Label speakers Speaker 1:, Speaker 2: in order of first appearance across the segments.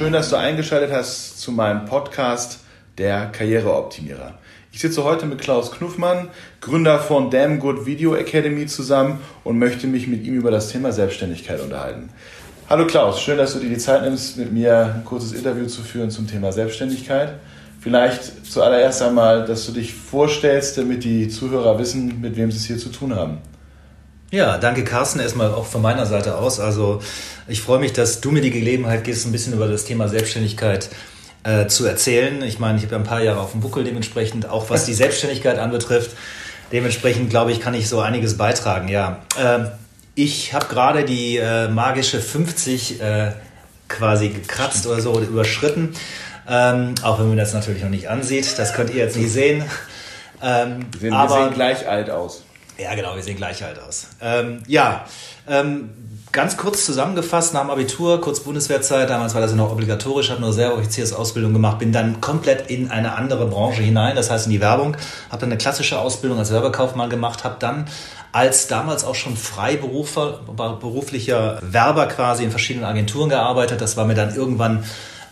Speaker 1: Schön, dass du eingeschaltet hast zu meinem Podcast Der Karriereoptimierer. Ich sitze heute mit Klaus Knuffmann, Gründer von Damn Good Video Academy zusammen und möchte mich mit ihm über das Thema Selbstständigkeit unterhalten. Hallo Klaus, schön, dass du dir die Zeit nimmst, mit mir ein kurzes Interview zu führen zum Thema Selbstständigkeit. Vielleicht zuallererst einmal, dass du dich vorstellst, damit die Zuhörer wissen, mit wem sie es hier zu tun haben.
Speaker 2: Ja, danke Carsten erstmal auch von meiner Seite aus. Also ich freue mich, dass du mir die Gelegenheit gibst, ein bisschen über das Thema Selbstständigkeit äh, zu erzählen. Ich meine, ich habe ja ein paar Jahre auf dem Buckel dementsprechend, auch was die Selbstständigkeit anbetrifft. Dementsprechend glaube ich, kann ich so einiges beitragen. Ja, äh, ich habe gerade die äh, magische 50 äh, quasi gekratzt oder so oder überschritten. Ähm, auch wenn man das natürlich noch nicht ansieht. Das könnt ihr jetzt nicht sehen.
Speaker 1: Ähm, wir, aber, wir sehen gleich alt aus.
Speaker 2: Ja, genau, wir sehen gleich alt aus. Ähm, ja, ähm, ganz kurz zusammengefasst, nach dem Abitur, kurz Bundeswehrzeit, damals war das ja noch obligatorisch, habe nur selber Offiziersausbildung gemacht, bin dann komplett in eine andere Branche hinein, das heißt in die Werbung, habe dann eine klassische Ausbildung als Werbekaufmann gemacht, habe dann als damals auch schon freiberuflicher Werber quasi in verschiedenen Agenturen gearbeitet. Das war mir dann irgendwann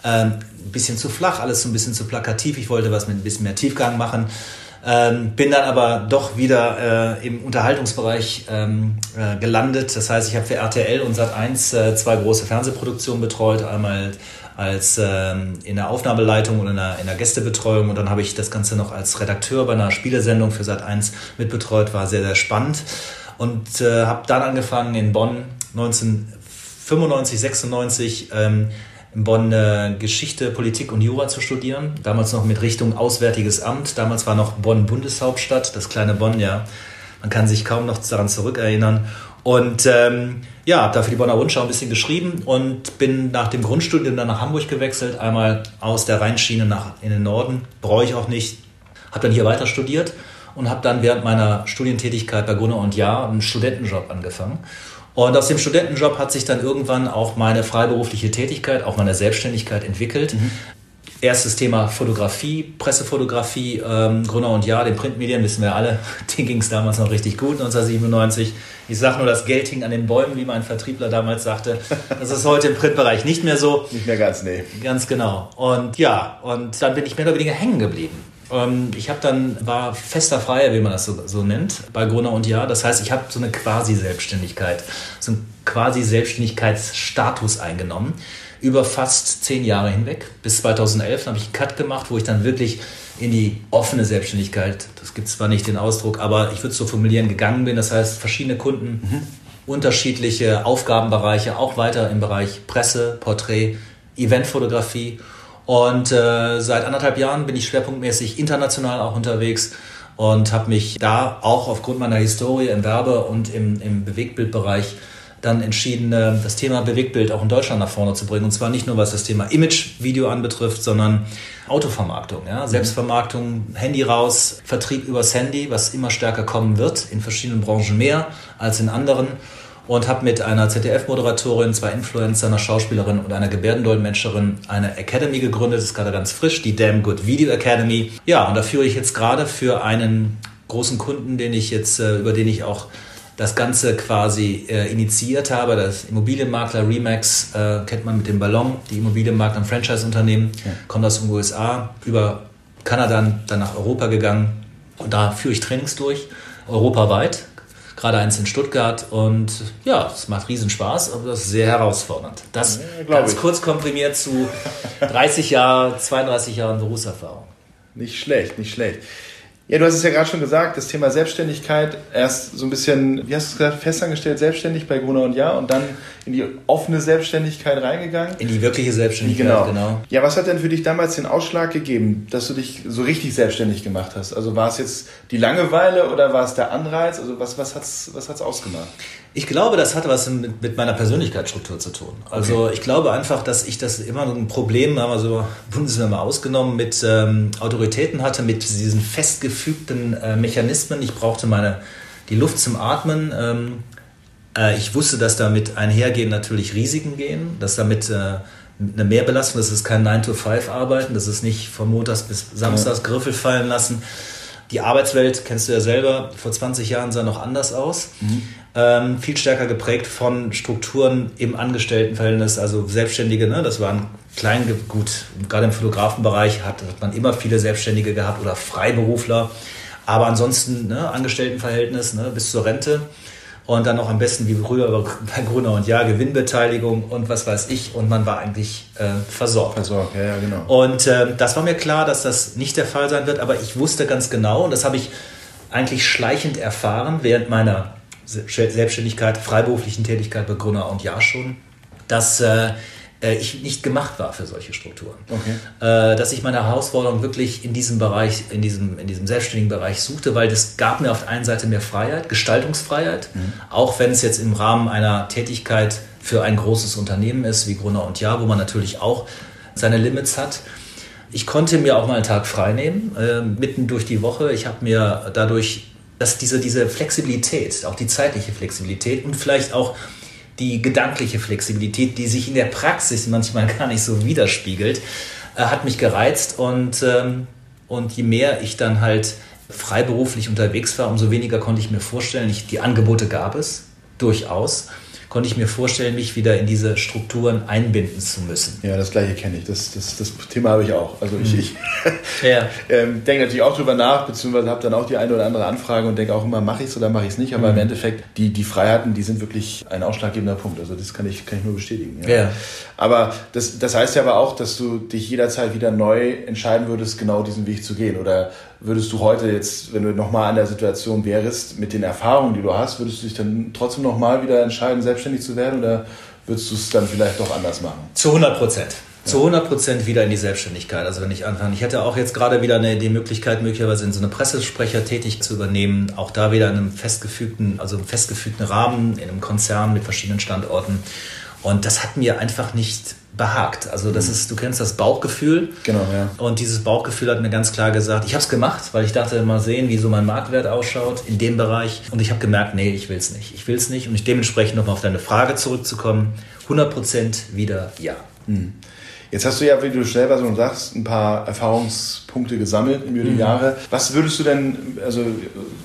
Speaker 2: ähm, ein bisschen zu flach, alles so ein bisschen zu plakativ. Ich wollte was mit ein bisschen mehr Tiefgang machen. Ähm, bin dann aber doch wieder äh, im Unterhaltungsbereich ähm, äh, gelandet. Das heißt, ich habe für RTL und Sat1 äh, zwei große Fernsehproduktionen betreut. Einmal als ähm, in der Aufnahmeleitung und in der, in der Gästebetreuung. Und dann habe ich das Ganze noch als Redakteur bei einer Spielesendung für Sat1 mitbetreut. War sehr, sehr spannend. Und äh, habe dann angefangen in Bonn 1995, 96 ähm, in Bonn Geschichte, Politik und Jura zu studieren. Damals noch mit Richtung Auswärtiges Amt. Damals war noch Bonn Bundeshauptstadt, das kleine Bonn, ja. Man kann sich kaum noch daran zurückerinnern. Und ähm, ja, habe da für die Bonner Rundschau ein bisschen geschrieben und bin nach dem Grundstudium dann nach Hamburg gewechselt. Einmal aus der Rheinschiene nach in den Norden. Brauche ich auch nicht. Habe dann hier weiter studiert und habe dann während meiner Studientätigkeit bei Gunnar und Jahr einen Studentenjob angefangen und aus dem Studentenjob hat sich dann irgendwann auch meine freiberufliche Tätigkeit, auch meine Selbstständigkeit entwickelt. Mhm. Erstes Thema Fotografie, Pressefotografie, ähm, Gruner und Ja, den Printmedien wissen wir alle, denen ging es damals noch richtig gut, 1997. Ich sage nur, das Geld hing an den Bäumen, wie mein Vertriebler damals sagte. Das ist heute im Printbereich nicht mehr so.
Speaker 1: Nicht mehr ganz, nee.
Speaker 2: Ganz genau. Und ja, und dann bin ich mehr oder weniger hängen geblieben. Ähm, ich habe dann, war fester Freier, wie man das so, so nennt, bei Gruner und Ja. Das heißt, ich habe so eine Quasi-Selbstständigkeit, so einen Quasi-Selbstständigkeitsstatus eingenommen über fast zehn Jahre hinweg. Bis 2011 habe ich einen Cut gemacht, wo ich dann wirklich in die offene Selbstständigkeit, das gibt zwar nicht den Ausdruck, aber ich würde es so formulieren, gegangen bin. Das heißt, verschiedene Kunden, mhm. unterschiedliche Aufgabenbereiche, auch weiter im Bereich Presse, Porträt, Eventfotografie und äh, seit anderthalb Jahren bin ich schwerpunktmäßig international auch unterwegs und habe mich da auch aufgrund meiner Historie im Werbe- und im, im Bewegtbildbereich dann entschieden, äh, das Thema Bewegtbild auch in Deutschland nach vorne zu bringen. Und zwar nicht nur was das Thema Image-Video anbetrifft, sondern Autovermarktung, ja? Mhm. Selbstvermarktung, Handy raus, Vertrieb übers Handy, was immer stärker kommen wird, in verschiedenen Branchen mehr als in anderen und habe mit einer ZDF-Moderatorin, zwei Influencer, einer Schauspielerin und einer Gebärdendolmetscherin eine Academy gegründet. Das ist gerade ganz frisch, die Damn Good Video Academy. Ja, und da führe ich jetzt gerade für einen großen Kunden, den ich jetzt, äh, über den ich auch das Ganze quasi äh, initiiert habe. Das Immobilienmakler Remax äh, kennt man mit dem Ballon, die Immobilienmakler und Franchise-Unternehmen, ja. kommt aus den USA, über Kanada dann nach Europa gegangen. Und da führe ich Trainings durch, europaweit gerade eins in Stuttgart und ja, es macht riesen Spaß, aber das ist sehr herausfordernd. Das ja, ganz ich. kurz komprimiert zu 30 Jahren, 32 Jahren Berufserfahrung.
Speaker 1: Nicht schlecht, nicht schlecht. Ja, du hast es ja gerade schon gesagt, das Thema Selbstständigkeit, erst so ein bisschen, wie hast du es gesagt, festangestellt, selbstständig bei Gruner und Ja und dann in die offene Selbstständigkeit reingegangen.
Speaker 2: In die wirkliche Selbstständigkeit,
Speaker 1: genau. genau. Ja, was hat denn für dich damals den Ausschlag gegeben, dass du dich so richtig selbstständig gemacht hast? Also war es jetzt die Langeweile oder war es der Anreiz? Also was, was hat es was hat's ausgemacht?
Speaker 2: Ich glaube, das hatte was mit, mit meiner Persönlichkeitsstruktur zu tun. Also okay. ich glaube einfach, dass ich das immer ein Problem, haben wir so Bundeswehr mal ausgenommen, mit ähm, Autoritäten hatte, mit diesen festgefügten äh, Mechanismen. Ich brauchte meine die Luft zum Atmen. Ähm, äh, ich wusste, dass damit einhergehen natürlich Risiken gehen, dass damit äh, eine Mehrbelastung, das ist kein 9-to-5-Arbeiten, das ist nicht von Montags bis Samstags Griffel fallen lassen die Arbeitswelt kennst du ja selber, vor 20 Jahren sah noch anders aus. Mhm. Ähm, viel stärker geprägt von Strukturen im Angestelltenverhältnis, also Selbstständige, ne? das waren klein, gut, gerade im Fotografenbereich hat, hat man immer viele Selbstständige gehabt oder Freiberufler, aber ansonsten ne, Angestelltenverhältnis ne, bis zur Rente und dann noch am besten wie früher bei Gruner und Ja, Gewinnbeteiligung und was weiß ich und man war eigentlich äh, versorgt.
Speaker 1: Versorgt, ja, ja, genau.
Speaker 2: Und äh, das war mir klar, dass das nicht der Fall sein wird, aber ich wusste ganz genau und das habe ich eigentlich schleichend erfahren während meiner Selbstständigkeit, freiberuflichen Tätigkeit bei Gruner und Ja schon, dass äh, äh, ich nicht gemacht war für solche Strukturen. Okay. Äh, dass ich meine Herausforderung wirklich in diesem Bereich, in diesem, in diesem selbstständigen Bereich suchte, weil das gab mir auf der einen Seite mehr Freiheit, Gestaltungsfreiheit, mhm. auch wenn es jetzt im Rahmen einer Tätigkeit für ein großes Unternehmen ist, wie Gruner und Ja, wo man natürlich auch seine Limits hat. Ich konnte mir auch mal einen Tag frei nehmen, äh, mitten durch die Woche. Ich habe mir dadurch dass diese, diese Flexibilität, auch die zeitliche Flexibilität und vielleicht auch die gedankliche Flexibilität, die sich in der Praxis manchmal gar nicht so widerspiegelt, äh, hat mich gereizt und, ähm, und je mehr ich dann halt freiberuflich unterwegs war, umso weniger konnte ich mir vorstellen, ich, die Angebote gab es durchaus konnte ich mir vorstellen, mich wieder in diese Strukturen einbinden zu müssen.
Speaker 1: Ja, das gleiche kenne ich. Das, das, das Thema habe ich auch. Also ich, mhm. ich ja. ähm, denke natürlich auch drüber nach, beziehungsweise habe dann auch die eine oder andere Anfrage und denke auch immer, mache ich es oder mache ich es nicht. Aber mhm. im Endeffekt, die, die Freiheiten, die sind wirklich ein ausschlaggebender Punkt. Also das kann ich, kann ich nur bestätigen. Ja. ja. Aber das, das heißt ja aber auch, dass du dich jederzeit wieder neu entscheiden würdest, genau diesen Weg zu gehen. Oder würdest du heute jetzt, wenn du nochmal an der Situation wärst, mit den Erfahrungen, die du hast, würdest du dich dann trotzdem nochmal wieder entscheiden, selbstständig zu werden oder würdest du es dann vielleicht doch anders machen?
Speaker 2: Zu 100 Prozent. Zu 100 Prozent wieder in die Selbstständigkeit. Also wenn ich anfange, ich hätte auch jetzt gerade wieder eine, die Möglichkeit, möglicherweise in so eine Pressesprecher tätig zu übernehmen. Auch da wieder in einem festgefügten, also einem festgefügten Rahmen, in einem Konzern mit verschiedenen Standorten. Und das hat mir einfach nicht behagt. Also das mhm. ist, du kennst das Bauchgefühl.
Speaker 1: Genau, ja.
Speaker 2: Und dieses Bauchgefühl hat mir ganz klar gesagt, ich habe es gemacht, weil ich dachte, mal sehen, wie so mein Marktwert ausschaut in dem Bereich. Und ich habe gemerkt, nee, ich will es nicht. Ich will es nicht. Und ich dementsprechend nochmal auf deine Frage zurückzukommen, 100% wieder ja. Mhm.
Speaker 1: Jetzt hast du ja, wie du selber so sagst, ein paar Erfahrungspunkte gesammelt über die mhm. Jahre. Was würdest du denn, also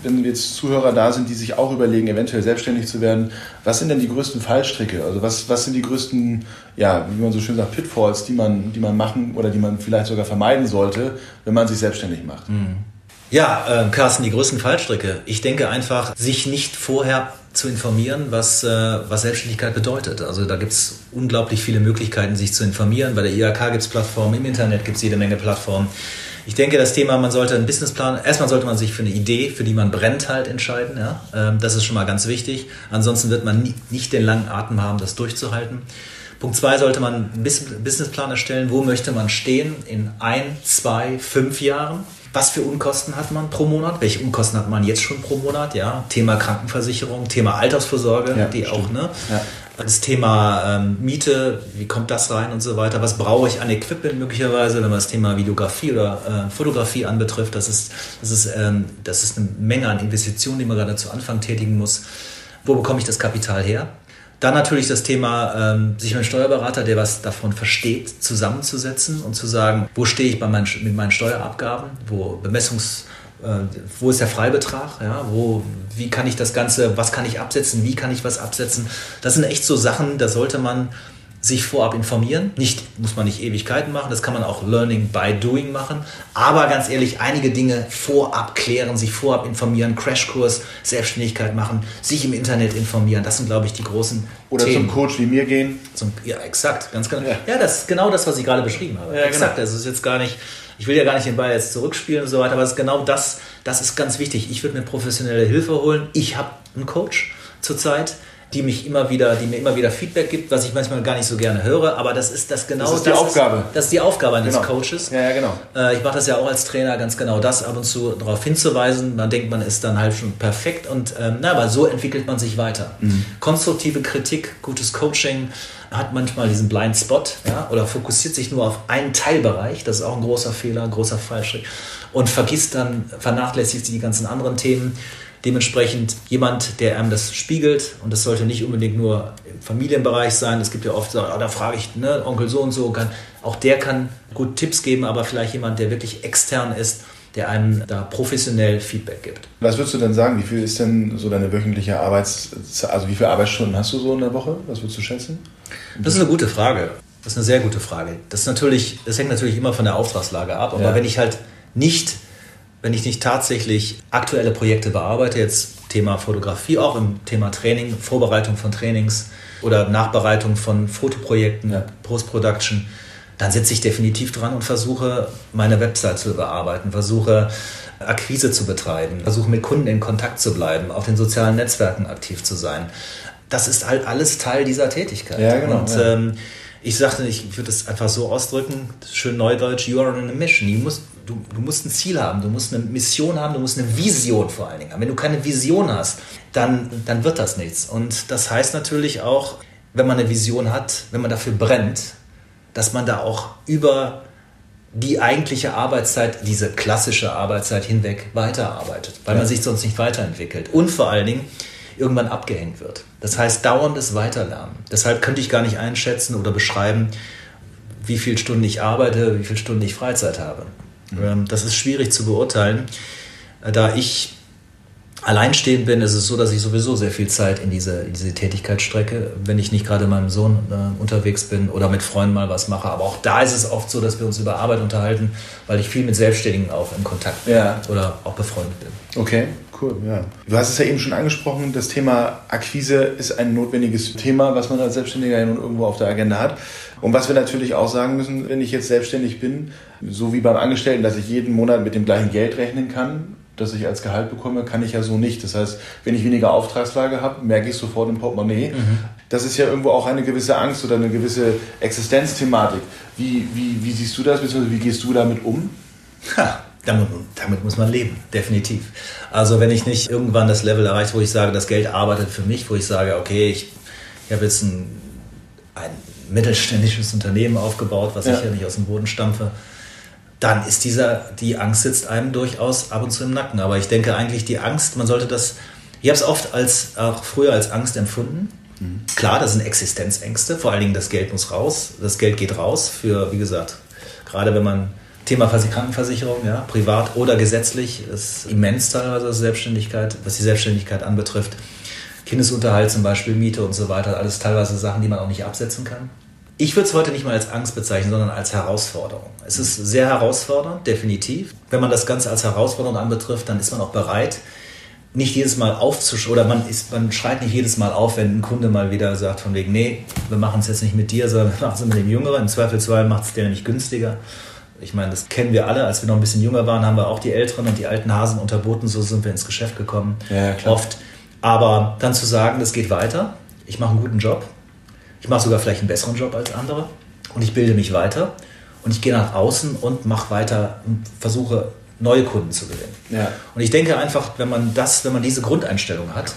Speaker 1: wenn jetzt Zuhörer da sind, die sich auch überlegen, eventuell selbstständig zu werden, was sind denn die größten Fallstricke? Also was, was sind die größten, ja, wie man so schön sagt, Pitfalls, die man, die man machen oder die man vielleicht sogar vermeiden sollte, wenn man sich selbstständig macht?
Speaker 2: Mhm. Ja, äh, Carsten, die größten Fallstricke. Ich denke einfach, sich nicht vorher zu informieren, was, äh, was Selbstständigkeit bedeutet. Also da gibt es unglaublich viele Möglichkeiten, sich zu informieren. Bei der IHK gibt es Plattformen, im Internet gibt es jede Menge Plattformen. Ich denke, das Thema, man sollte einen Businessplan, erstmal sollte man sich für eine Idee, für die man brennt, halt entscheiden. Ja? Ähm, das ist schon mal ganz wichtig. Ansonsten wird man nie, nicht den langen Atem haben, das durchzuhalten. Punkt zwei sollte man einen Businessplan erstellen. Wo möchte man stehen in ein, zwei, fünf Jahren? Was für Unkosten hat man pro Monat? Welche Unkosten hat man jetzt schon pro Monat? Ja, Thema Krankenversicherung, Thema Altersvorsorge, ja, die stimmt. auch, ne? Ja. Das Thema ähm, Miete, wie kommt das rein und so weiter? Was brauche ich an Equipment möglicherweise, wenn man das Thema Videografie oder äh, Fotografie anbetrifft? Das ist, das, ist, ähm, das ist eine Menge an Investitionen, die man gerade zu Anfang tätigen muss. Wo bekomme ich das Kapital her? Dann natürlich das Thema, ähm, sich mit einem Steuerberater, der was davon versteht, zusammenzusetzen und zu sagen, wo stehe ich bei meinen, mit meinen Steuerabgaben, wo Bemessungs, äh, wo ist der Freibetrag, ja, wo, wie kann ich das Ganze, was kann ich absetzen, wie kann ich was absetzen. Das sind echt so Sachen, da sollte man sich vorab informieren. Nicht, muss man nicht Ewigkeiten machen, das kann man auch Learning by Doing machen. Aber ganz ehrlich, einige Dinge vorab klären, sich vorab informieren, Crashkurs, Selbstständigkeit machen, sich im Internet informieren. Das sind, glaube ich, die großen
Speaker 1: Oder
Speaker 2: Themen.
Speaker 1: zum Coach wie mir gehen.
Speaker 2: Zum, ja, exakt, ganz genau. Ja. ja, das ist genau das, was ich gerade beschrieben habe. Ja, exakt, genau. das ist jetzt gar nicht, ich will ja gar nicht den Ball jetzt zurückspielen und so weiter, aber es ist genau das, das ist ganz wichtig. Ich würde mir professionelle Hilfe holen. Ich habe einen Coach zurzeit die mich immer wieder, die mir immer wieder Feedback gibt, was ich manchmal gar nicht so gerne höre, aber das ist das genau.
Speaker 1: Das ist die das Aufgabe.
Speaker 2: Ist, das ist die Aufgabe eines
Speaker 1: genau.
Speaker 2: Coaches.
Speaker 1: Ja, ja genau.
Speaker 2: Äh, ich mache das ja auch als Trainer ganz genau, das ab und zu darauf hinzuweisen. Man denkt, man ist dann halt schon perfekt und ähm, na, aber so entwickelt man sich weiter. Mhm. Konstruktive Kritik, gutes Coaching hat manchmal diesen Blind Spot ja, oder fokussiert sich nur auf einen Teilbereich. Das ist auch ein großer Fehler, ein großer Fallschritt und vergisst dann, vernachlässigt die ganzen anderen Themen. Dementsprechend jemand, der einem das spiegelt und das sollte nicht unbedingt nur im Familienbereich sein. Es gibt ja oft, oh, da frage ich ne, Onkel so und so, kann, auch der kann gut Tipps geben, aber vielleicht jemand, der wirklich extern ist, der einem da professionell Feedback gibt.
Speaker 1: Was würdest du denn sagen? Wie viel ist denn so deine wöchentliche Arbeitszeit? Also wie viele Arbeitsstunden hast du so in der Woche? Was würdest du schätzen?
Speaker 2: Das ist eine gute Frage. Das ist eine sehr gute Frage. Das, ist natürlich, das hängt natürlich immer von der Auftragslage ab. Aber ja. wenn ich halt nicht, wenn ich nicht tatsächlich aktuelle Projekte bearbeite, jetzt Thema Fotografie, auch im Thema Training, Vorbereitung von Trainings oder Nachbereitung von Fotoprojekten, ja. Post-Production, dann sitze ich definitiv dran und versuche, meine Website zu bearbeiten, versuche, Akquise zu betreiben, versuche mit Kunden in Kontakt zu bleiben, auf den sozialen Netzwerken aktiv zu sein. Das ist halt alles Teil dieser Tätigkeit.
Speaker 1: Ja, genau,
Speaker 2: und ja. Ähm, ich sagte, ich würde es einfach so ausdrücken, schön neudeutsch, you are on a mission. Du musst, du, du musst ein Ziel haben, du musst eine Mission haben, du musst eine Vision vor allen Dingen haben. Wenn du keine Vision hast, dann, dann wird das nichts. Und das heißt natürlich auch, wenn man eine Vision hat, wenn man dafür brennt, dass man da auch über die eigentliche Arbeitszeit, diese klassische Arbeitszeit hinweg weiterarbeitet, weil ja. man sich sonst nicht weiterentwickelt. Und vor allen Dingen, irgendwann abgehängt wird. Das heißt dauerndes Weiterlernen. Deshalb könnte ich gar nicht einschätzen oder beschreiben, wie viele Stunden ich arbeite, wie viele Stunden ich Freizeit habe. Mhm. Das ist schwierig zu beurteilen, da ich alleinstehend bin, ist es so, dass ich sowieso sehr viel Zeit in diese, in diese Tätigkeit strecke, wenn ich nicht gerade mit meinem Sohn äh, unterwegs bin oder mit Freunden mal was mache. Aber auch da ist es oft so, dass wir uns über Arbeit unterhalten, weil ich viel mit Selbstständigen auch in Kontakt bin ja. oder auch befreundet bin.
Speaker 1: Okay, cool, ja. Du hast es ja eben schon angesprochen, das Thema Akquise ist ein notwendiges Thema, was man als Selbstständiger ja nun irgendwo auf der Agenda hat. Und was wir natürlich auch sagen müssen, wenn ich jetzt selbstständig bin, so wie beim Angestellten, dass ich jeden Monat mit dem gleichen Geld rechnen kann, das ich als Gehalt bekomme, kann ich ja so nicht. Das heißt, wenn ich weniger Auftragslage habe, merke ich sofort im Portemonnaie. Mhm. Das ist ja irgendwo auch eine gewisse Angst oder eine gewisse Existenzthematik. Wie, wie, wie siehst du das, beziehungsweise wie gehst du damit um?
Speaker 2: Ha, damit, damit, muss man leben, definitiv. Also wenn ich nicht irgendwann das Level erreiche, wo ich sage, das Geld arbeitet für mich, wo ich sage, okay, ich, ich habe jetzt ein, ein mittelständisches Unternehmen aufgebaut, was ja. ich ja nicht aus dem Boden stampfe, dann ist dieser, die Angst sitzt einem durchaus ab und zu im Nacken. Aber ich denke eigentlich, die Angst, man sollte das, ich habe es oft als, auch früher als Angst empfunden. Mhm. Klar, das sind Existenzängste, vor allen Dingen das Geld muss raus, das Geld geht raus für, wie gesagt, gerade wenn man Thema Krankenversicherung, ja, privat oder gesetzlich, ist immens teilweise Selbstständigkeit, was die Selbstständigkeit anbetrifft. Kindesunterhalt zum Beispiel, Miete und so weiter, alles teilweise Sachen, die man auch nicht absetzen kann. Ich würde es heute nicht mal als Angst bezeichnen, sondern als Herausforderung. Es ist sehr herausfordernd, definitiv. Wenn man das Ganze als Herausforderung anbetrifft, dann ist man auch bereit, nicht jedes Mal aufzusch oder man ist, man schreit nicht jedes Mal auf, wenn ein Kunde mal wieder sagt von wegen, nee, wir machen es jetzt nicht mit dir, sondern wir machen es mit dem Jüngeren. Im Zweifelsfall macht es der nicht günstiger. Ich meine, das kennen wir alle. Als wir noch ein bisschen jünger waren, haben wir auch die Älteren und die alten Hasen unterboten. So sind wir ins Geschäft gekommen.
Speaker 1: Ja,
Speaker 2: Oft. Aber dann zu sagen, das geht weiter. Ich mache einen guten Job. Ich mache sogar vielleicht einen besseren Job als andere. Und ich bilde mich weiter. Und ich gehe nach außen und mache weiter und versuche neue Kunden zu gewinnen.
Speaker 1: Ja.
Speaker 2: Und ich denke einfach, wenn man das, wenn man diese Grundeinstellung hat,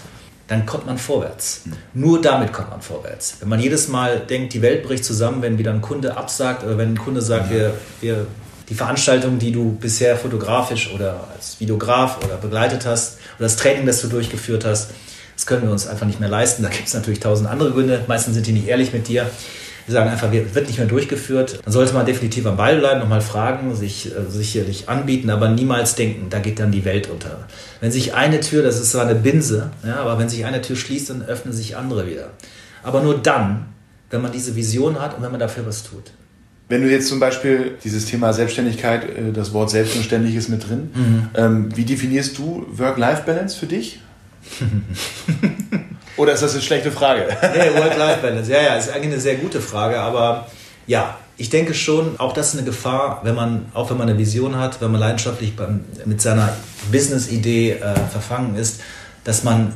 Speaker 2: dann kommt man vorwärts. Nur damit kommt man vorwärts. Wenn man jedes Mal denkt, die Welt bricht zusammen, wenn wieder ein Kunde absagt oder wenn ein Kunde sagt, wir, wir, die Veranstaltung, die du bisher fotografisch oder als Videograf oder begleitet hast oder das Training, das du durchgeführt hast, das können wir uns einfach nicht mehr leisten. Da gibt es natürlich tausend andere Gründe. Meistens sind die nicht ehrlich mit dir. Wir sagen einfach, wird nicht mehr durchgeführt. Dann sollte man definitiv am Ball bleiben, nochmal fragen, sich äh, sicherlich anbieten, aber niemals denken, da geht dann die Welt unter. Wenn sich eine Tür, das ist zwar eine Binse, ja, aber wenn sich eine Tür schließt, dann öffnen sich andere wieder. Aber nur dann, wenn man diese Vision hat und wenn man dafür was tut.
Speaker 1: Wenn du jetzt zum Beispiel dieses Thema Selbstständigkeit, äh, das Wort selbstständig ist mit drin, mhm. Ähm, wie definierst du Work-Life-Balance für dich? Oder ist das eine schlechte Frage?
Speaker 2: nee, Work-Life-Balance. Ja, ja, ist eigentlich eine sehr gute Frage, aber ja, ich denke schon, auch das ist eine Gefahr, wenn man, auch wenn man eine Vision hat, wenn man leidenschaftlich beim, mit seiner Business-Idee äh, verfangen ist, dass man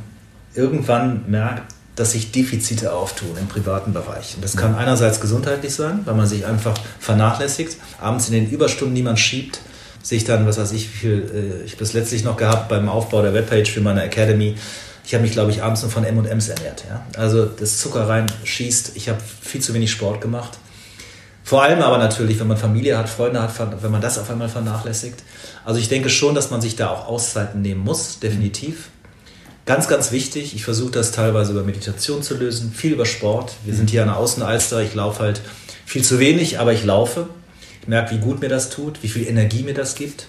Speaker 2: irgendwann merkt, dass sich Defizite auftun im privaten Bereich. Und das kann einerseits gesundheitlich sein, weil man sich einfach vernachlässigt, abends in den Überstunden niemand schiebt, sich dann, was weiß ich, wie viel äh, ich bis letztlich noch gehabt beim Aufbau der Webpage für meine Academy, ich habe mich, glaube ich, abends nur von M&M's ernährt. Ja? Also das Zucker rein schießt. Ich habe viel zu wenig Sport gemacht. Vor allem aber natürlich, wenn man Familie hat, Freunde hat, wenn man das auf einmal vernachlässigt. Also ich denke schon, dass man sich da auch Auszeiten nehmen muss, definitiv. Ganz, ganz wichtig, ich versuche das teilweise über Meditation zu lösen, viel über Sport. Wir sind hier an der Außenalster, ich laufe halt viel zu wenig, aber ich laufe. Merke, wie gut mir das tut, wie viel Energie mir das gibt.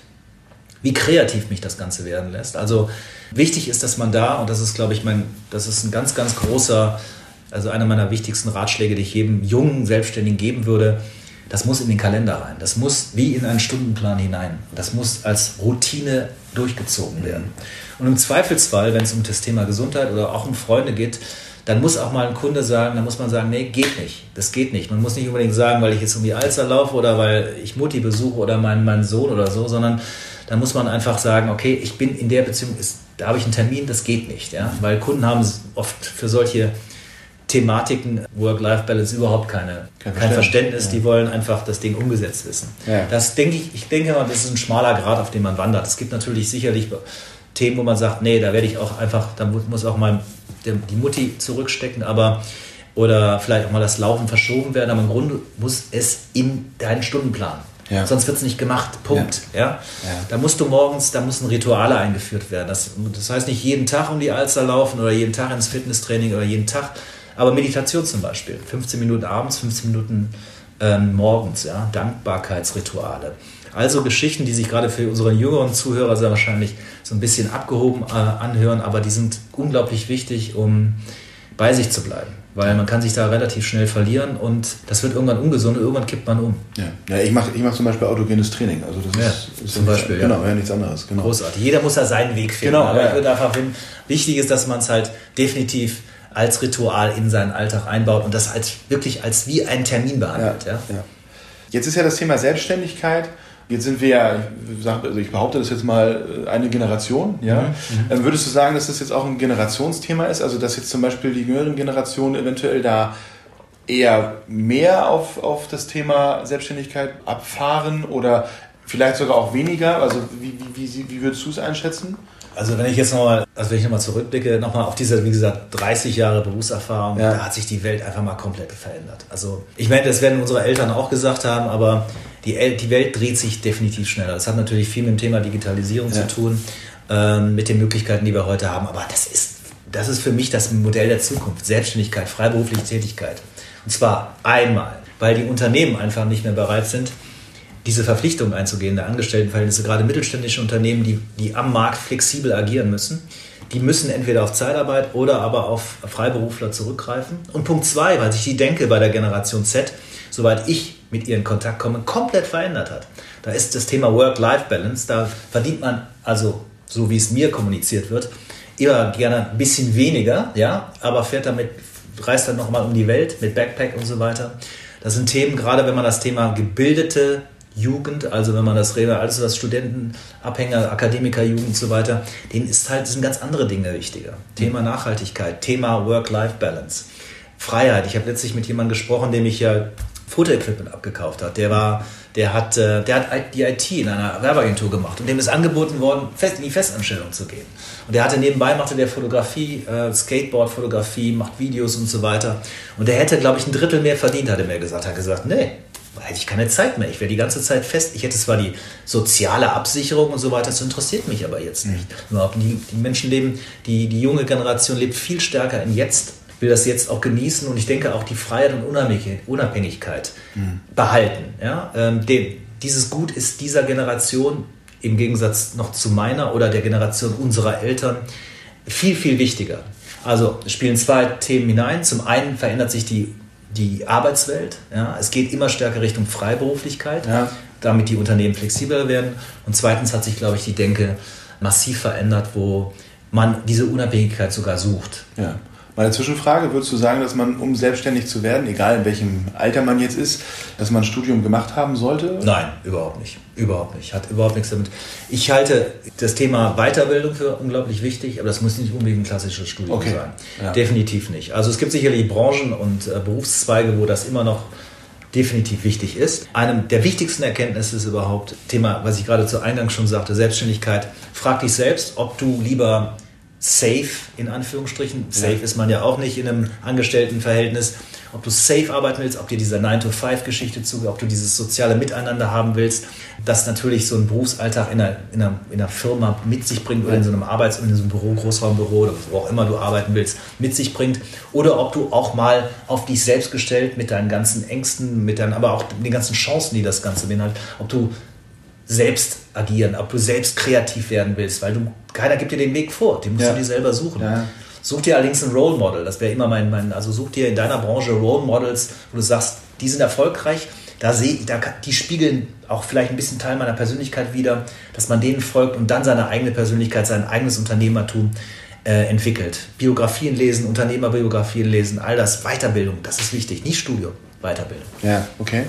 Speaker 2: wie kreativ mich das Ganze werden lässt. Also wichtig ist, dass man da, und das ist, glaube ich, mein, das ist ein ganz, ganz großer, also einer meiner wichtigsten Ratschläge, die ich jedem jungen Selbstständigen geben würde, das muss in den Kalender rein. Das muss wie in einen Stundenplan hinein. Das muss als Routine durchgezogen werden. Und im Zweifelsfall, wenn es um das Thema Gesundheit oder auch um Freunde geht, dann muss auch mal ein Kunde sagen, dann muss man sagen, nee, geht nicht. Das geht nicht. Man muss nicht unbedingt sagen, weil ich jetzt um die Alster laufe oder weil ich Mutti besuche oder meinen, meinen Sohn oder so, sondern dann muss man einfach sagen, okay, ich bin in der Beziehung, ist, da habe ich einen Termin, das geht nicht. Ja? Weil Kunden haben oft für solche Thematiken Work-Life-Balance überhaupt keine, kein, kein Verständnis. Ja. Die wollen einfach das Ding umgesetzt wissen. Ja. Das denke ich, ich denke mal, das ist ein schmaler Grad, auf dem man wandert. Es gibt natürlich sicherlich Themen, wo man sagt, nee, da werde ich auch einfach, da muss auch mal die Mutti zurückstecken, aber oder vielleicht auch mal das Laufen verschoben werden, aber im Grunde muss es in deinen Stundenplan. Ja. Sonst wird es nicht gemacht. Punkt. Ja. ja. Da musst du morgens, da müssen Rituale eingeführt werden. Das, das heißt nicht jeden Tag um die Alster laufen oder jeden Tag ins Fitnesstraining oder jeden Tag, aber Meditation zum Beispiel. 15 Minuten abends, 15 Minuten ähm, morgens, ja. Dankbarkeitsrituale. Also Geschichten, die sich gerade für unsere jüngeren Zuhörer sehr wahrscheinlich so ein bisschen abgehoben äh, anhören, aber die sind unglaublich wichtig, um bei sich zu bleiben. Weil man kann sich da relativ schnell verlieren und das wird irgendwann ungesund und irgendwann kippt man um.
Speaker 1: Ja, ja ich mache ich mach zum Beispiel autogenes Training. Also das
Speaker 2: ja,
Speaker 1: ist, ist
Speaker 2: zum Beispiel.
Speaker 1: Ja. Genau, ja, nichts anderes. Genau.
Speaker 2: Großartig. Jeder muss ja seinen Weg finden. Genau, aber ich würde einfach finden, wichtig ist, dass man es halt definitiv als Ritual in seinen Alltag einbaut und das als wirklich als wie einen Termin behandelt. Ja, ja.
Speaker 1: Jetzt ist ja das Thema Selbstständigkeit Jetzt sind wir ja, also ich behaupte das jetzt mal, äh, eine Generation. Ja? Mhm. Ähm, würdest du sagen, dass das jetzt auch ein Generationsthema ist? Also dass jetzt zum Beispiel die jüngeren Generationen eventuell da eher mehr auf, auf das Thema Selbstständigkeit abfahren oder vielleicht sogar auch weniger? Also wie, wie, wie, wie würdest du es einschätzen?
Speaker 2: Also wenn ich jetzt nochmal, also wenn ich nochmal zurückblicke, nochmal auf diese, wie gesagt, 30 Jahre Berufserfahrung, ja. da hat sich die Welt einfach mal komplett verändert. Also ich meine, das werden unsere Eltern auch gesagt haben, aber die, die Welt dreht sich definitiv schneller. Das hat natürlich viel mit dem Thema Digitalisierung ja. zu tun, ähm, mit den Möglichkeiten, die wir heute haben. Aber das ist, das ist für mich das Modell der Zukunft. Selbstständigkeit, freiberufliche Tätigkeit. Und zwar einmal, weil die Unternehmen einfach nicht mehr bereit sind, diese Verpflichtung einzugehen der Angestelltenverhältnisse, gerade mittelständische Unternehmen, die, die am Markt flexibel agieren müssen, die müssen entweder auf Zeitarbeit oder aber auf Freiberufler zurückgreifen. Und Punkt zwei, weil sich die Denke bei der Generation Z, soweit ich mit ihr in Kontakt komme, komplett verändert hat. Da ist das Thema Work-Life-Balance, da verdient man, also so wie es mir kommuniziert wird, immer gerne ein bisschen weniger, ja, aber fährt damit, reist dann nochmal um die Welt mit Backpack und so weiter. Das sind Themen, gerade wenn man das Thema gebildete Jugend, also wenn man das redet, alles was Studentenabhänger, Akademikerjugend und so weiter, denen ist halt, sind ganz andere Dinge wichtiger. Thema Nachhaltigkeit, Thema Work-Life-Balance, Freiheit. Ich habe letztlich mit jemandem gesprochen, dem ich ja Fotoequipment abgekauft hat. Der war, der hat, äh, der hat die IT in einer Werbeagentur gemacht und dem ist angeboten worden, fest in die Festanstellung zu gehen. Und der hatte nebenbei machte der Fotografie, äh, Skateboard-Fotografie, macht Videos und so weiter. Und der hätte, glaube ich, ein Drittel mehr verdient, hat er mir gesagt. Hat gesagt, nee, hätte ich keine Zeit mehr. Ich wäre die ganze Zeit fest. Ich hätte zwar die soziale Absicherung und so weiter, das interessiert mich aber jetzt nicht. Mhm. Die, die Menschen leben, die, die junge Generation lebt viel stärker in Jetzt, will das jetzt auch genießen und ich denke auch die Freiheit und Unabhängigkeit mhm. behalten. Ja? Ähm, den, dieses Gut ist dieser Generation im Gegensatz noch zu meiner oder der Generation unserer Eltern viel, viel wichtiger. Also spielen zwei Themen hinein. Zum einen verändert sich die die Arbeitswelt. Ja, es geht immer stärker Richtung Freiberuflichkeit, ja. damit die Unternehmen flexibler werden. Und zweitens hat sich, glaube ich, die Denke massiv verändert, wo man diese Unabhängigkeit sogar sucht.
Speaker 1: Ja. Meine Zwischenfrage, würdest du sagen, dass man, um selbstständig zu werden, egal in welchem Alter man jetzt ist, dass man ein Studium gemacht haben sollte?
Speaker 2: Nein, überhaupt nicht. Überhaupt nicht. Hat überhaupt nichts damit. Ich halte das Thema Weiterbildung für unglaublich wichtig, aber das muss nicht unbedingt ein klassisches Studium okay. sein. Ja. Definitiv nicht. Also es gibt sicherlich Branchen und äh, Berufszweige, wo das immer noch definitiv wichtig ist. Einem der wichtigsten Erkenntnisse ist überhaupt Thema, was ich gerade zu Eingang schon sagte, Selbstständigkeit. Frag dich selbst, ob du lieber safe, in Anführungsstrichen. Safe ja. ist man ja auch nicht in einem Angestelltenverhältnis. Ob du safe arbeiten willst, ob dir diese 9-to-5-Geschichte zugeht, ob du dieses soziale Miteinander haben willst, das natürlich so ein Berufsalltag in einer, in einer, in einer Firma mit sich bringt oder in so einem Arbeits- in so einem Büro, Großraumbüro oder wo auch immer du arbeiten willst, mit sich bringt. Oder ob du auch mal auf dich selbst gestellt mit deinen ganzen Ängsten, mit deinen, aber auch den ganzen Chancen, die das Ganze beinhaltet, ob du selbst agieren, ob du selbst kreativ werden willst, weil du, keiner gibt dir den Weg vor, den musst ja. du dir selber suchen. Ja. Such dir allerdings ein Role Model, das wäre immer mein, mein, also such dir in deiner Branche Role Models, wo du sagst, die sind erfolgreich, da sehe da, die spiegeln auch vielleicht ein bisschen Teil meiner Persönlichkeit wieder, dass man denen folgt und dann seine eigene Persönlichkeit, sein eigenes Unternehmertum äh, entwickelt. Biografien lesen, Unternehmerbiografien lesen, all das, Weiterbildung, das ist wichtig, nicht Studium, Weiterbildung.
Speaker 1: Ja, okay.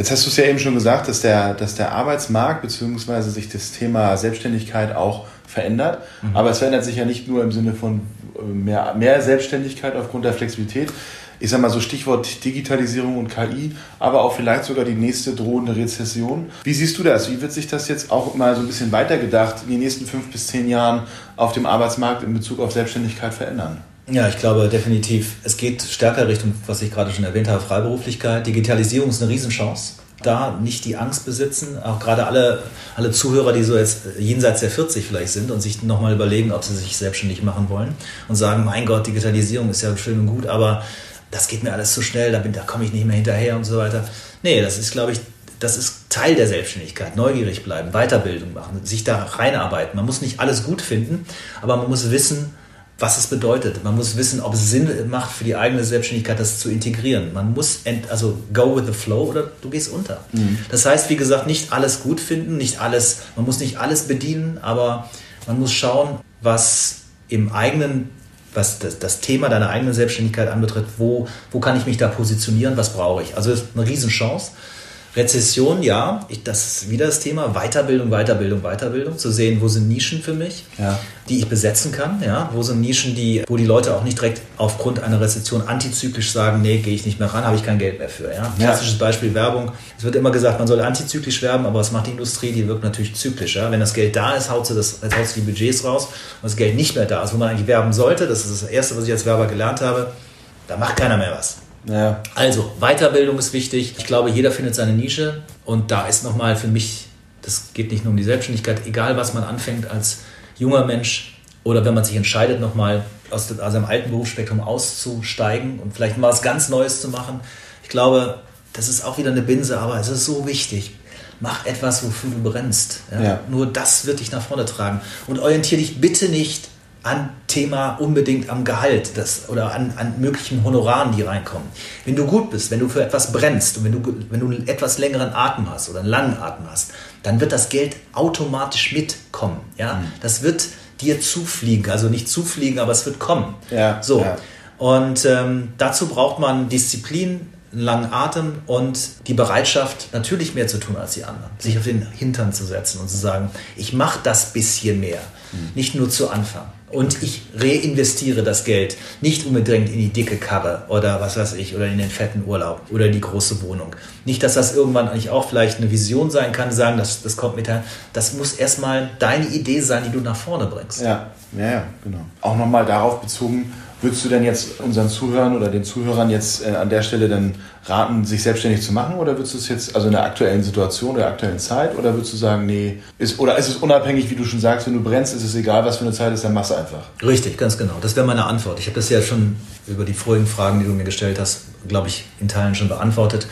Speaker 1: Jetzt hast du es ja eben schon gesagt, dass der, dass der Arbeitsmarkt bzw. sich das Thema Selbstständigkeit auch verändert. Mhm. Aber es verändert sich ja nicht nur im Sinne von äh, mehr, mehr Selbstständigkeit aufgrund der Flexibilität. Ich sage mal so Stichwort Digitalisierung und KI, aber auch vielleicht sogar die nächste drohende Rezession. Wie siehst du das? Wie wird sich das jetzt auch mal so ein bisschen weitergedacht in den nächsten fünf bis zehn Jahren auf dem Arbeitsmarkt in Bezug auf Selbstständigkeit verändern?
Speaker 2: Ja, ich glaube definitiv, es geht stärker Richtung, was ich gerade schon erwähnt habe, Freiberuflichkeit. Digitalisierung ist eine Riesenchance. Da nicht die Angst besitzen, auch gerade alle, alle Zuhörer, die so jetzt jenseits der 40 vielleicht sind und sich nochmal überlegen, ob sie sich selbstständig machen wollen und sagen, mein Gott, Digitalisierung ist ja schön und gut, aber das geht mir alles zu schnell, da, da komme ich nicht mehr hinterher und so weiter. Nee, das ist, glaube ich, das ist Teil der Selbstständigkeit. Neugierig bleiben, Weiterbildung machen, sich da reinarbeiten. Man muss nicht alles gut finden, aber man muss wissen, was es bedeutet. Man muss wissen, ob es Sinn macht für die eigene Selbstständigkeit, das zu integrieren. Man muss, also go with the flow oder du gehst unter. Mhm. Das heißt, wie gesagt, nicht alles gut finden, nicht alles, man muss nicht alles bedienen, aber man muss schauen, was im eigenen, was das, das Thema deiner eigenen Selbstständigkeit anbetrifft, wo, wo kann ich mich da positionieren, was brauche ich. Also das ist eine Riesenchance. Rezession, ja, ich, das ist wieder das Thema Weiterbildung, Weiterbildung, Weiterbildung, zu sehen, wo sind Nischen für mich, ja. die ich besetzen kann, ja, wo sind Nischen, die, wo die Leute auch nicht direkt aufgrund einer Rezession antizyklisch sagen, nee, gehe ich nicht mehr ran, habe ich kein Geld mehr für, ja. Klassisches Beispiel Werbung. Es wird immer gesagt, man soll antizyklisch werben, aber was macht die Industrie? Die wirkt natürlich zyklisch, ja. Wenn das Geld da ist, haut sie, das, haut sie die Budgets raus und das Geld nicht mehr da ist, wo man eigentlich werben sollte, das ist das Erste, was ich als Werber gelernt habe, da macht keiner mehr was. Ja. Also, Weiterbildung ist wichtig. Ich glaube, jeder findet seine Nische. Und da ist nochmal für mich, das geht nicht nur um die Selbstständigkeit, egal was man anfängt als junger Mensch oder wenn man sich entscheidet, nochmal aus, dem, aus seinem alten Berufsspektrum auszusteigen und vielleicht mal was ganz Neues zu machen. Ich glaube, das ist auch wieder eine Binse, aber es ist so wichtig. Mach etwas, wofür du brennst. Ja? Ja. Nur das wird dich nach vorne tragen. Und orientiere dich bitte nicht an Thema unbedingt am Gehalt das, oder an, an möglichen Honoraren, die reinkommen. Wenn du gut bist, wenn du für etwas brennst und wenn du, wenn du einen etwas längeren Atem hast oder einen langen Atem hast, dann wird das Geld automatisch mitkommen. Ja? Mhm. Das wird dir zufliegen, also nicht zufliegen, aber es wird kommen. Ja, so. Ja. Und ähm, dazu braucht man Disziplin, einen langen Atem und die Bereitschaft, natürlich mehr zu tun als die anderen. Sich auf den Hintern zu setzen und zu sagen, ich mache das bisschen mehr. Mhm. Nicht nur zu Anfang. Und ich reinvestiere das Geld nicht unbedingt in die dicke Karre oder was weiß ich, oder in den fetten Urlaub oder die große Wohnung. Nicht, dass das irgendwann eigentlich auch vielleicht eine Vision sein kann, sagen, das, das kommt mit her. Das muss erstmal deine Idee sein, die du nach vorne bringst.
Speaker 1: Ja, ja, ja genau. Auch nochmal darauf bezogen, Würdest du denn jetzt unseren Zuhörern oder den Zuhörern jetzt äh, an der Stelle dann raten, sich selbstständig zu machen? Oder würdest du es jetzt, also in der aktuellen Situation, der aktuellen Zeit, oder würdest du sagen, nee, ist, oder ist es unabhängig, wie du schon sagst, wenn du brennst, ist es egal, was für eine Zeit ist, dann mach's einfach?
Speaker 2: Richtig, ganz genau. Das wäre meine Antwort. Ich habe das ja schon über die vorigen Fragen, die du mir gestellt hast, glaube ich, in Teilen schon beantwortet.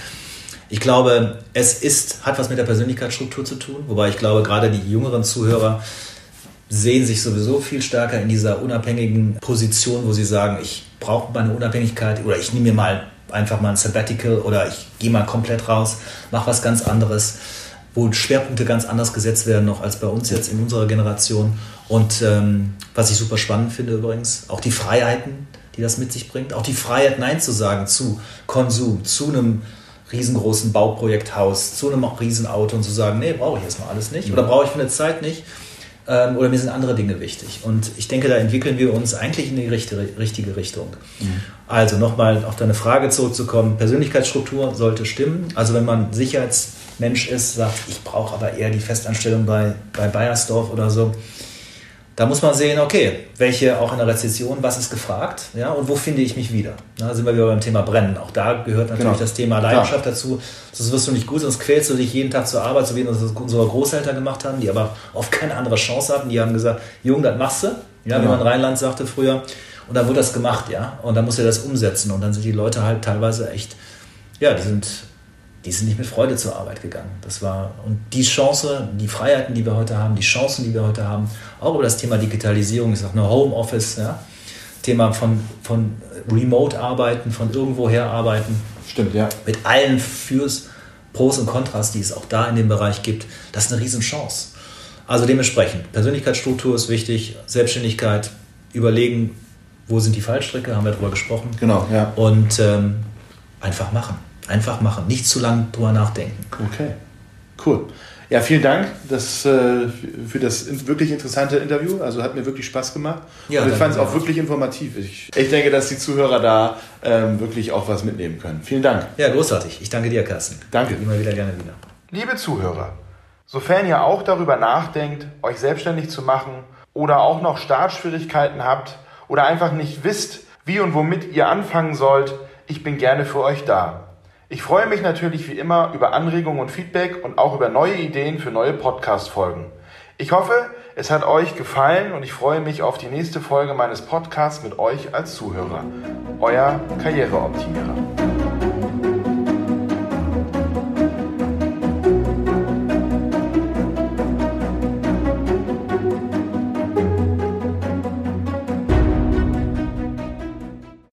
Speaker 2: Ich glaube, es ist, hat was mit der Persönlichkeitsstruktur zu tun, wobei ich glaube, gerade die jüngeren Zuhörer sehen sich sowieso viel stärker in dieser unabhängigen Position, wo sie sagen, ich brauche meine Unabhängigkeit oder ich nehme mir mal einfach mal ein Sabbatical oder ich gehe mal komplett raus, mache was ganz anderes, wo Schwerpunkte ganz anders gesetzt werden noch als bei uns jetzt in unserer Generation. Und ähm, was ich super spannend finde übrigens, auch die Freiheiten, die das mit sich bringt, auch die Freiheit, Nein zu sagen zu Konsum, zu einem riesengroßen Bauprojekthaus, zu einem Riesenauto und zu sagen, nee, brauche ich erstmal alles nicht oder brauche ich für eine Zeit nicht ähm, oder mir sind andere Dinge wichtig. Und ich denke, da entwickeln wir uns eigentlich in die richtige, richtige Richtung. Mhm. Also nochmal auf deine Frage zurückzukommen, Persönlichkeitsstruktur sollte stimmen. Also wenn man Sicherheitsmensch ist, sagt, ich brauche aber eher die Festanstellung bei, bei Bayersdorf oder so, da muss man sehen, okay, welche auch in der Rezession, was ist gefragt, ja, und wo finde ich mich wieder? Da sind wir wieder beim Thema Brennen. Auch da gehört natürlich genau. das Thema Leidenschaft Klar. dazu. Sonst wirst du nicht gut, sonst quälst du dich jeden Tag zur Arbeit, so wie das unsere Großeltern gemacht haben, die aber oft keine andere Chance hatten. Die haben gesagt, Jung, das machst du, ja, genau. wie man Rheinland sagte früher. Und dann wurde das gemacht, ja, und dann muss er das umsetzen. Und dann sind die Leute halt teilweise echt, ja, die sind die sind nicht mit Freude zur Arbeit gegangen. Das war, und die Chance, die Freiheiten, die wir heute haben, die Chancen, die wir heute haben, auch über das Thema Digitalisierung, ich sage nur Homeoffice, ja, Thema von, von Remote-Arbeiten, von irgendwoher arbeiten.
Speaker 1: Stimmt, ja.
Speaker 2: Mit allen Fürs, Pros und Kontras, die es auch da in dem Bereich gibt, das ist eine Riesenchance. Also dementsprechend, Persönlichkeitsstruktur ist wichtig, Selbstständigkeit, überlegen, wo sind die Fallstricke, haben wir darüber gesprochen.
Speaker 1: Genau, ja.
Speaker 2: Und ähm, einfach machen. Einfach machen. Nicht zu lange drüber nachdenken.
Speaker 1: Okay, cool. Ja, vielen Dank das, äh, für das wirklich interessante Interview. Also hat mir wirklich Spaß gemacht. Ja, und ich fand es auch wirklich informativ. Ich, ich, denke, dass die Zuhörer da ähm, wirklich auch was mitnehmen können. Vielen Dank.
Speaker 2: Ja, großartig. Ich danke dir, Carsten.
Speaker 1: Danke.
Speaker 2: Immer wieder gerne wieder.
Speaker 1: Liebe Zuhörer, sofern ihr auch darüber nachdenkt, euch selbstständig zu machen oder auch noch Startschwierigkeiten habt oder einfach nicht wisst, wie und womit ihr anfangen sollt, ich bin gerne für euch da. Ich freue mich natürlich wie immer über Anregungen und Feedback und auch über neue Ideen für neue Podcast-Folgen. Ich hoffe, es hat euch gefallen und ich freue mich auf die nächste Folge meines Podcasts mit euch als Zuhörer. Euer Karriereoptimierer.